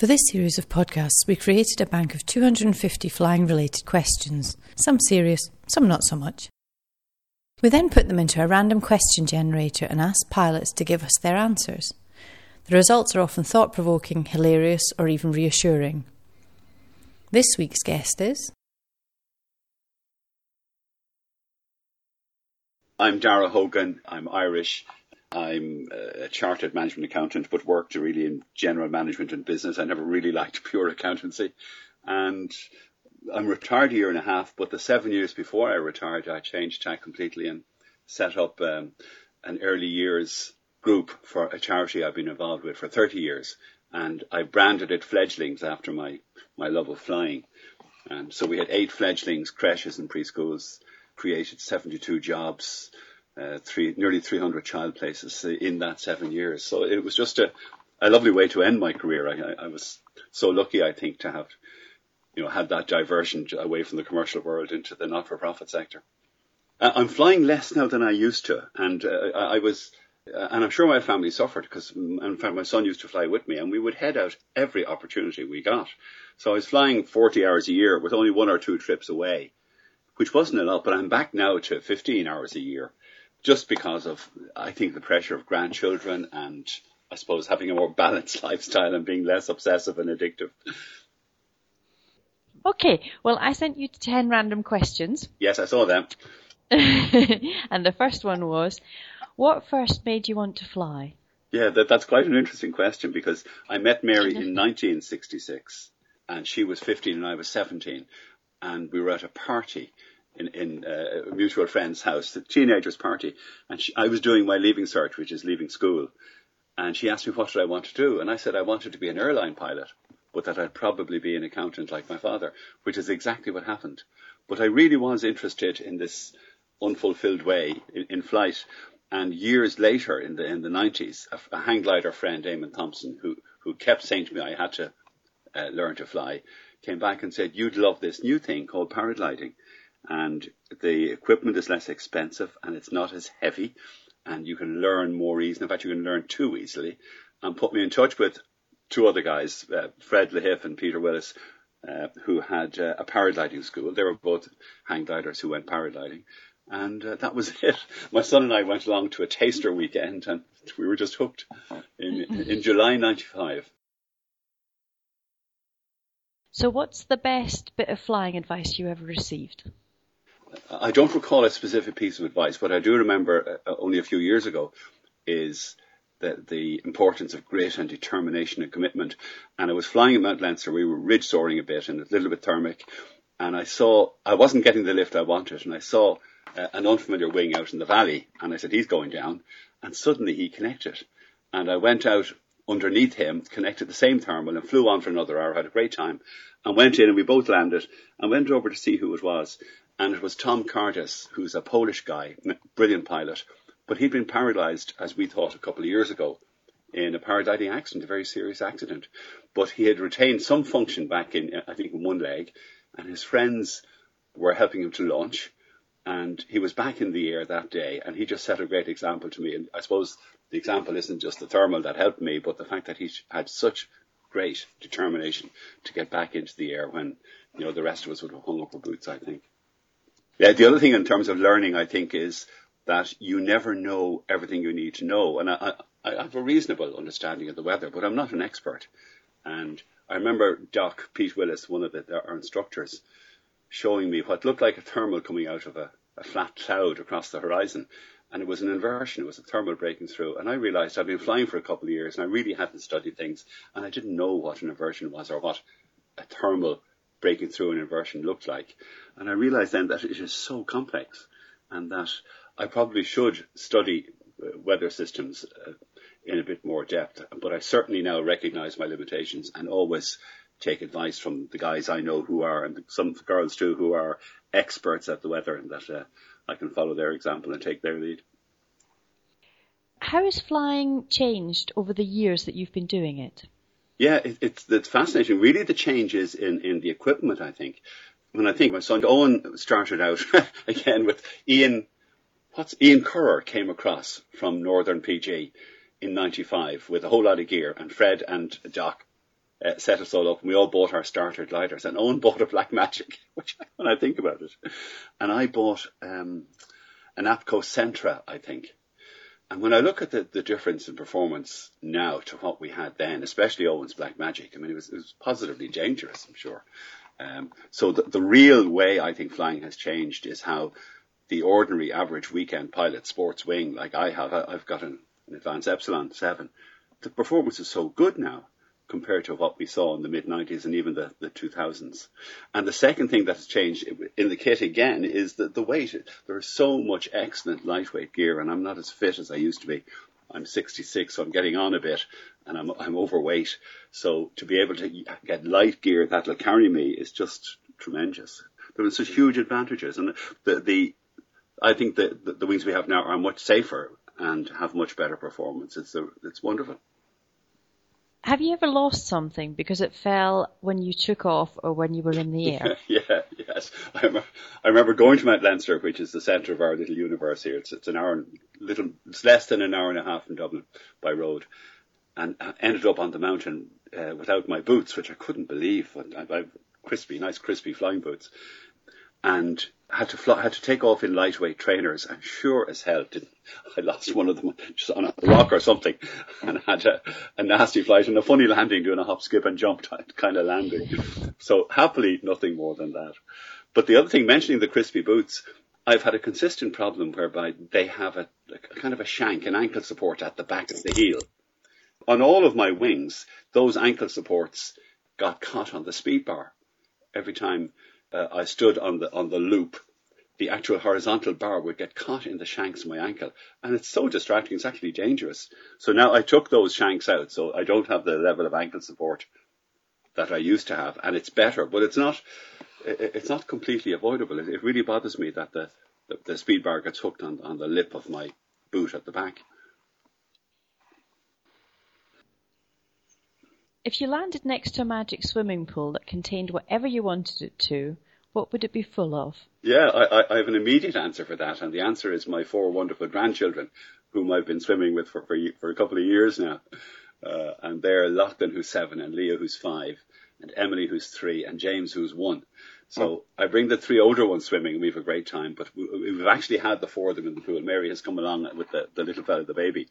For this series of podcasts, we created a bank of 250 flying related questions, some serious, some not so much. We then put them into a random question generator and asked pilots to give us their answers. The results are often thought provoking, hilarious, or even reassuring. This week's guest is. I'm Dara Hogan. I'm Irish. I'm a chartered management accountant, but worked really in general management and business. I never really liked pure accountancy. And I'm retired a year and a half, but the seven years before I retired, I changed tack completely and set up um, an early years group for a charity I've been involved with for 30 years. And I branded it Fledglings after my, my love of flying. And so we had eight fledglings, creches and preschools, created 72 jobs, uh, three, nearly 300 child places in that seven years. So it was just a, a lovely way to end my career. I, I, was so lucky, I think, to have, you know, had that diversion away from the commercial world into the not-for-profit sector. I'm flying less now than I used to, and uh, I was, uh, and I'm sure my family suffered because, in fact, my son used to fly with me, and we would head out every opportunity we got. So I was flying 40 hours a year with only one or two trips away, which wasn't a lot. But I'm back now to 15 hours a year, just because of, I think, the pressure of grandchildren and I suppose having a more balanced lifestyle and being less obsessive and addictive. Okay, well, I sent you 10 random questions. Yes, I saw them. and the first one was, what first made you want to fly? Yeah, that, that's quite an interesting question because I met Mary in 1966 and she was 15 and I was 17 and we were at a party in, in uh, a mutual friend's house, the teenagers party, and she, I was doing my leaving cert, which is leaving school, and she asked me what did I want to do, and I said I wanted to be an airline pilot, but that I'd probably be an accountant like my father, which is exactly what happened. But I really was interested in this unfulfilled way in, in flight, and years later, in the in the nineties, a, a hang glider friend, Eamon Thompson, who who kept saying to me I had to uh, learn to fly, came back and said, "You'd love this new thing called paragliding." And the equipment is less expensive and it's not as heavy and you can learn more easily. In fact, you can learn too easily and put me in touch with two other guys, uh, Fred Lahiff and Peter Willis, uh, who had uh, a paragliding school. They were both hang gliders who went paragliding. And uh, that was it. My son and I went along to a taster weekend and we were just hooked in, in July 95. So what's the best bit of flying advice you ever received? I don't recall a specific piece of advice, but I do remember uh, only a few years ago is that the importance of grit and determination and commitment. And I was flying at Mount Leinster. We were ridge soaring a bit and a little bit thermic. And I saw, I wasn't getting the lift I wanted. And I saw uh, an unfamiliar wing out in the valley. And I said, he's going down. And suddenly he connected. And I went out underneath him, connected the same thermal and flew on for another hour, had a great time and went in and we both landed and went over to see who it was and it was Tom Curtis, who's a Polish guy, brilliant pilot, but he'd been paralysed, as we thought, a couple of years ago in a paragliding accident, a very serious accident. But he had retained some function back in, I think, in one leg, and his friends were helping him to launch, and he was back in the air that day, and he just set a great example to me. And I suppose the example isn't just the thermal that helped me, but the fact that he had such great determination to get back into the air when, you know, the rest of us would have hung up our boots, I think. Yeah, the other thing in terms of learning, I think, is that you never know everything you need to know. And I, I, I have a reasonable understanding of the weather, but I'm not an expert. And I remember Doc Pete Willis, one of the, our instructors, showing me what looked like a thermal coming out of a, a flat cloud across the horizon. And it was an inversion, it was a thermal breaking through. And I realized I'd been flying for a couple of years and I really hadn't studied things and I didn't know what an inversion was or what a thermal breaking through an inversion looked like. And I realized then that it is so complex and that I probably should study uh, weather systems uh, in a bit more depth. But I certainly now recognize my limitations and always take advice from the guys I know who are, and some girls too, who are experts at the weather and that uh, I can follow their example and take their lead. How has flying changed over the years that you've been doing it? Yeah, it, it's it's fascinating. Really, the changes in in the equipment. I think when I think my son Owen started out again with Ian, what's Ian Currer came across from Northern PG in '95 with a whole lot of gear, and Fred and Doc uh, set us all up, and we all bought our starter gliders. And Owen bought a Black Magic, which when I think about it, and I bought um, an APCO Centra, I think. And when I look at the, the difference in performance now to what we had then, especially Owen's Black Magic, I mean, it was, it was positively dangerous, I'm sure. Um, so the, the real way I think flying has changed is how the ordinary average weekend pilot sports wing, like I have, I've got an, an Advance Epsilon 7, the performance is so good now compared to what we saw in the mid 90s and even the, the 2000s. And the second thing that has changed in the kit again is that the weight. There is so much excellent lightweight gear, and I'm not as fit as I used to be. I'm 66, so I'm getting on a bit, and I'm I'm overweight. So to be able to get light gear that'll carry me is just tremendous. There are such huge advantages, and the the I think that the, the wings we have now are much safer and have much better performance. It's a, it's wonderful. Have you ever lost something because it fell when you took off or when you were in the air? yeah, yes. I remember, I remember going to Mount Leinster, which is the centre of our little universe here. It's, it's an hour, little, it's less than an hour and a half from Dublin by road, and I ended up on the mountain uh, without my boots, which I couldn't believe. I, I, Crispi, nice Crispi flying boots, and had to fly, had to take off in lightweight trainers. I'm sure as hell didn't. I lost one of them just on a rock or something, and had a, a nasty flight and a funny landing, doing a hop, skip, and jump kind of landing. So happily, nothing more than that. But the other thing, mentioning the Crispi boots, I've had a consistent problem whereby they have a, a kind of a shank, an ankle support at the back of the heel. On all of my wings, those ankle supports got caught on the speed bar every time uh, I stood on the on the loop, the actual horizontal bar would get caught in the shanks of my ankle, and it's so distracting. It's actually dangerous. So now I took those shanks out, so I don't have the level of ankle support that I used to have, and it's better, but it's not. It's not completely avoidable. It really bothers me that the, the, the speed bar gets hooked on, on the lip of my boot at the back. If you landed next to a magic swimming pool that contained whatever you wanted it to, what would it be full of? Yeah, I, I have an immediate answer for that, and the answer is my four wonderful grandchildren, whom I've been swimming with for, for, for a couple of years now. Uh, and they're Lachlan, who's seven, and Leah, who's five, and Emily, who's three, and James, who's one. So oh. I bring the three older ones swimming, and we have a great time. But we, have actually had the four of them in the pool. Mary has come along with the, the little fellow, the baby,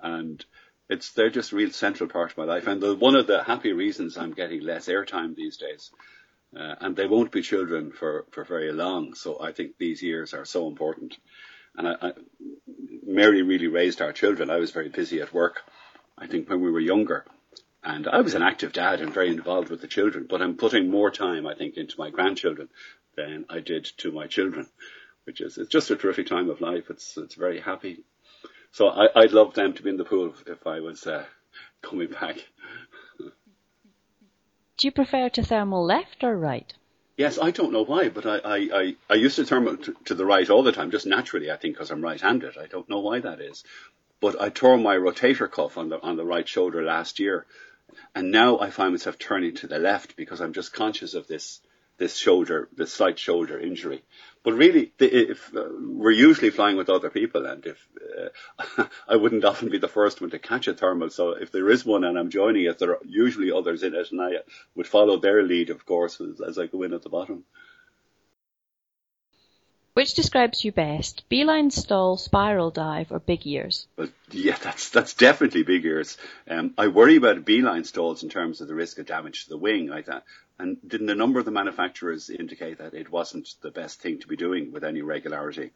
and it's they're just a real central part of my life, and the, one of the happy reasons I'm getting less airtime these days. Uh, and they won't be children for, for very long. So I think these years are so important. And I, I, Mary really raised our children. I was very busy at work. I think when we were younger, and I was an active dad and very involved with the children. But I'm putting more time, I think, into my grandchildren than I did to my children, which is it's just a terrific time of life. It's it's very happy so I, would love them to be in the pool if I was uh, coming back. Do you prefer to thermal left or right? Yes, I don't know why, but I, I, I, I used to thermal to, to, the right all the time, just naturally, I think, because I'm right-handed. I don't know why that is. But I tore my rotator cuff on the, on the right shoulder last year. And now I find myself turning to the left because I'm just conscious of this this shoulder, this slight shoulder injury. But really, if uh, we're usually flying with other people, and if uh, I wouldn't often be the first one to catch a thermal, so if there is one and I'm joining it, there are usually others in it, and I would follow their lead, of course, as, as I go in at the bottom. Which describes you best, B-line stall, spiral dive, or big ears? Well, yeah, that's that's definitely big ears. Um, I worry about B-line stalls in terms of the risk of damage to the wing. Like that. And didn't a number of the manufacturers indicate that it wasn't the best thing to be doing with any regularity?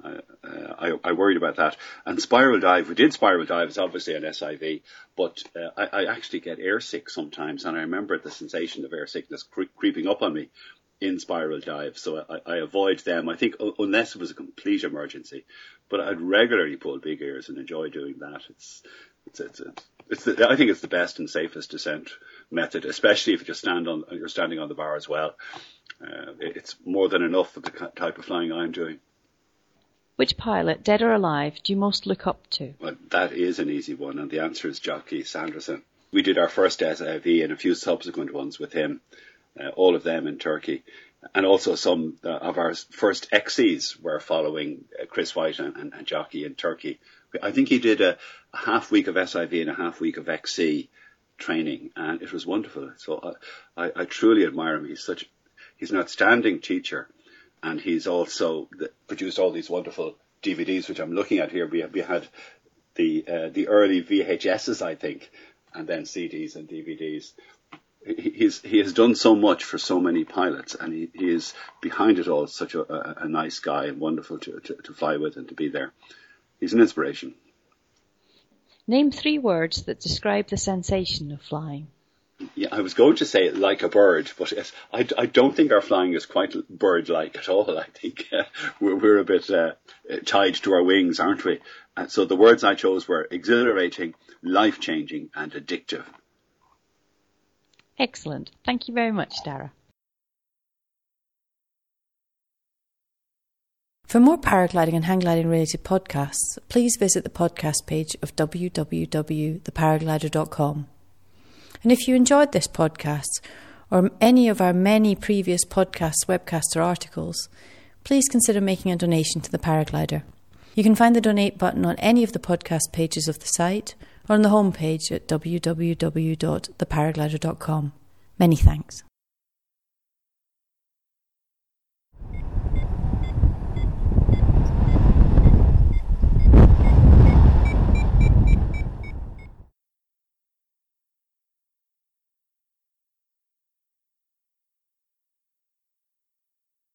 Uh, I, I, worried about that. And spiral dive, we did spiral dive, it's obviously an SIV, but uh, I, I, actually get air airsick sometimes, and I remember the sensation of air sickness cre- creeping up on me in spiral dive, so I, I avoid them. I think unless it was a complete emergency, but I'd regularly pull big ears and enjoy doing that. It's it's it's, it's, it's the, I think it's the best and safest descent method, especially if you stand on you're standing on the bar as well. Uh, it's more than enough for the type of flying I'm doing. Which pilot, dead or alive, do you most look up to? Well, that is an easy one, and the answer is Jock Keith Sanderson. We did our first SIV and a few subsequent ones with him all of them in Turkey. And also some uh, of our first XCs were following uh, Chris White and, and, and Jocky in Turkey. I think he did a, a, half week of SIV and a half week of XC training, and it was wonderful. So I, I, I truly admire him. He's such he's an outstanding teacher, and he's also the, produced all these wonderful DVDs, which I'm looking at here. We, we had the uh, the early VHSs, I think, and then CDs and DVDs. He's, he has done so much for so many pilots, and he, he is behind it all such a, a, a nice guy and wonderful to, to, to fly with and to be there. He's an inspiration. Name three words that describe the sensation of flying. Yeah, I was going to say like a bird, but I, I don't think our flying is quite bird-like at all. I think uh, we're, we're, a bit uh, tied to our wings, aren't we? Uh, so the words I chose were exhilarating, life-changing, and addictive. Excellent. Thank you very much, Dara. For more paragliding and hang gliding related podcasts, please visit the podcast page of www.theparaglider.com. And if you enjoyed this podcast or any of our many previous podcasts, webcasts, or articles, please consider making a donation to the Paraglider. You can find the donate button on any of the podcast pages of the site or on the homepage at www.theparaglider.com. Many thanks.